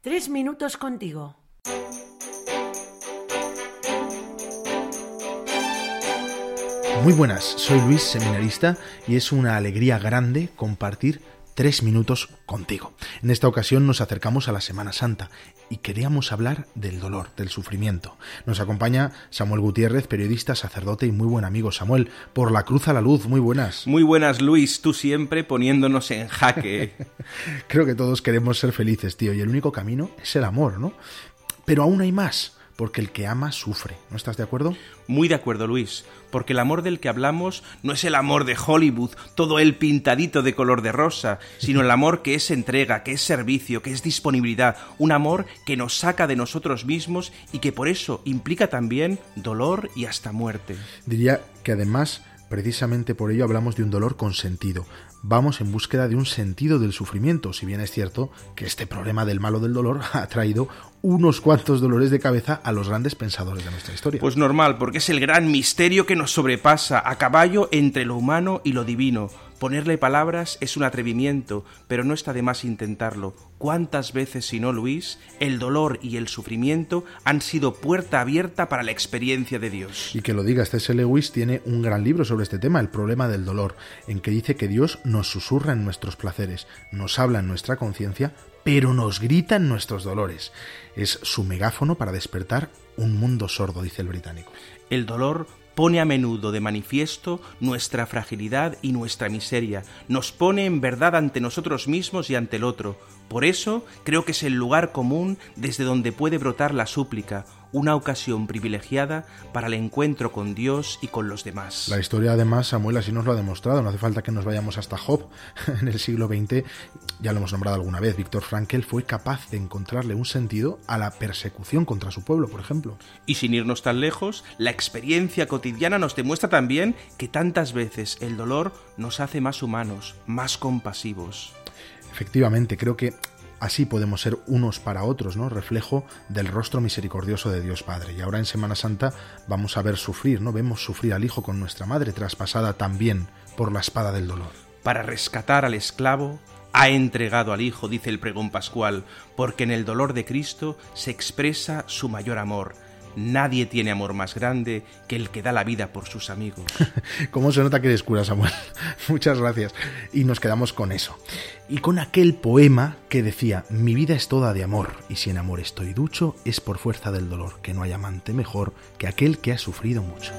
Tres minutos contigo. Muy buenas, soy Luis, seminarista, y es una alegría grande compartir tres minutos contigo. En esta ocasión nos acercamos a la Semana Santa y queríamos hablar del dolor, del sufrimiento. Nos acompaña Samuel Gutiérrez, periodista, sacerdote y muy buen amigo. Samuel, por la cruz a la luz, muy buenas. Muy buenas, Luis, tú siempre poniéndonos en jaque. Creo que todos queremos ser felices, tío, y el único camino es el amor, ¿no? Pero aún hay más porque el que ama sufre. ¿No estás de acuerdo? Muy de acuerdo, Luis, porque el amor del que hablamos no es el amor de Hollywood, todo el pintadito de color de rosa, sino el amor que es entrega, que es servicio, que es disponibilidad, un amor que nos saca de nosotros mismos y que por eso implica también dolor y hasta muerte. Diría que además Precisamente por ello hablamos de un dolor con sentido. Vamos en búsqueda de un sentido del sufrimiento, si bien es cierto que este problema del malo del dolor ha traído unos cuantos dolores de cabeza a los grandes pensadores de nuestra historia. Pues normal, porque es el gran misterio que nos sobrepasa, a caballo entre lo humano y lo divino. Ponerle palabras es un atrevimiento, pero no está de más intentarlo. ¿Cuántas veces, si no Luis, el dolor y el sufrimiento han sido puerta abierta para la experiencia de Dios? Y que lo diga, C.S. Lewis tiene un gran libro sobre este tema, El problema del dolor, en que dice que Dios nos susurra en nuestros placeres, nos habla en nuestra conciencia, pero nos grita en nuestros dolores. Es su megáfono para despertar un mundo sordo, dice el británico. El dolor pone a menudo de manifiesto nuestra fragilidad y nuestra miseria, nos pone en verdad ante nosotros mismos y ante el otro. Por eso creo que es el lugar común desde donde puede brotar la súplica, una ocasión privilegiada para el encuentro con Dios y con los demás. La historia además, Samuel, así nos lo ha demostrado, no hace falta que nos vayamos hasta Job en el siglo XX, ya lo hemos nombrado alguna vez, Víctor Frankel fue capaz de encontrarle un sentido a la persecución contra su pueblo, por ejemplo. Y sin irnos tan lejos, la experiencia cotidiana nos demuestra también que tantas veces el dolor nos hace más humanos, más compasivos. Efectivamente, creo que Así podemos ser unos para otros, ¿no? Reflejo del rostro misericordioso de Dios Padre. Y ahora en Semana Santa vamos a ver sufrir, ¿no? Vemos sufrir al Hijo con nuestra Madre, traspasada también por la espada del dolor. Para rescatar al esclavo, ha entregado al Hijo, dice el pregón pascual, porque en el dolor de Cristo se expresa su mayor amor Nadie tiene amor más grande que el que da la vida por sus amigos. ¿Cómo se nota que eres cura, Samuel? Muchas gracias. Y nos quedamos con eso. Y con aquel poema que decía, mi vida es toda de amor, y si en amor estoy ducho, es por fuerza del dolor, que no hay amante mejor que aquel que ha sufrido mucho.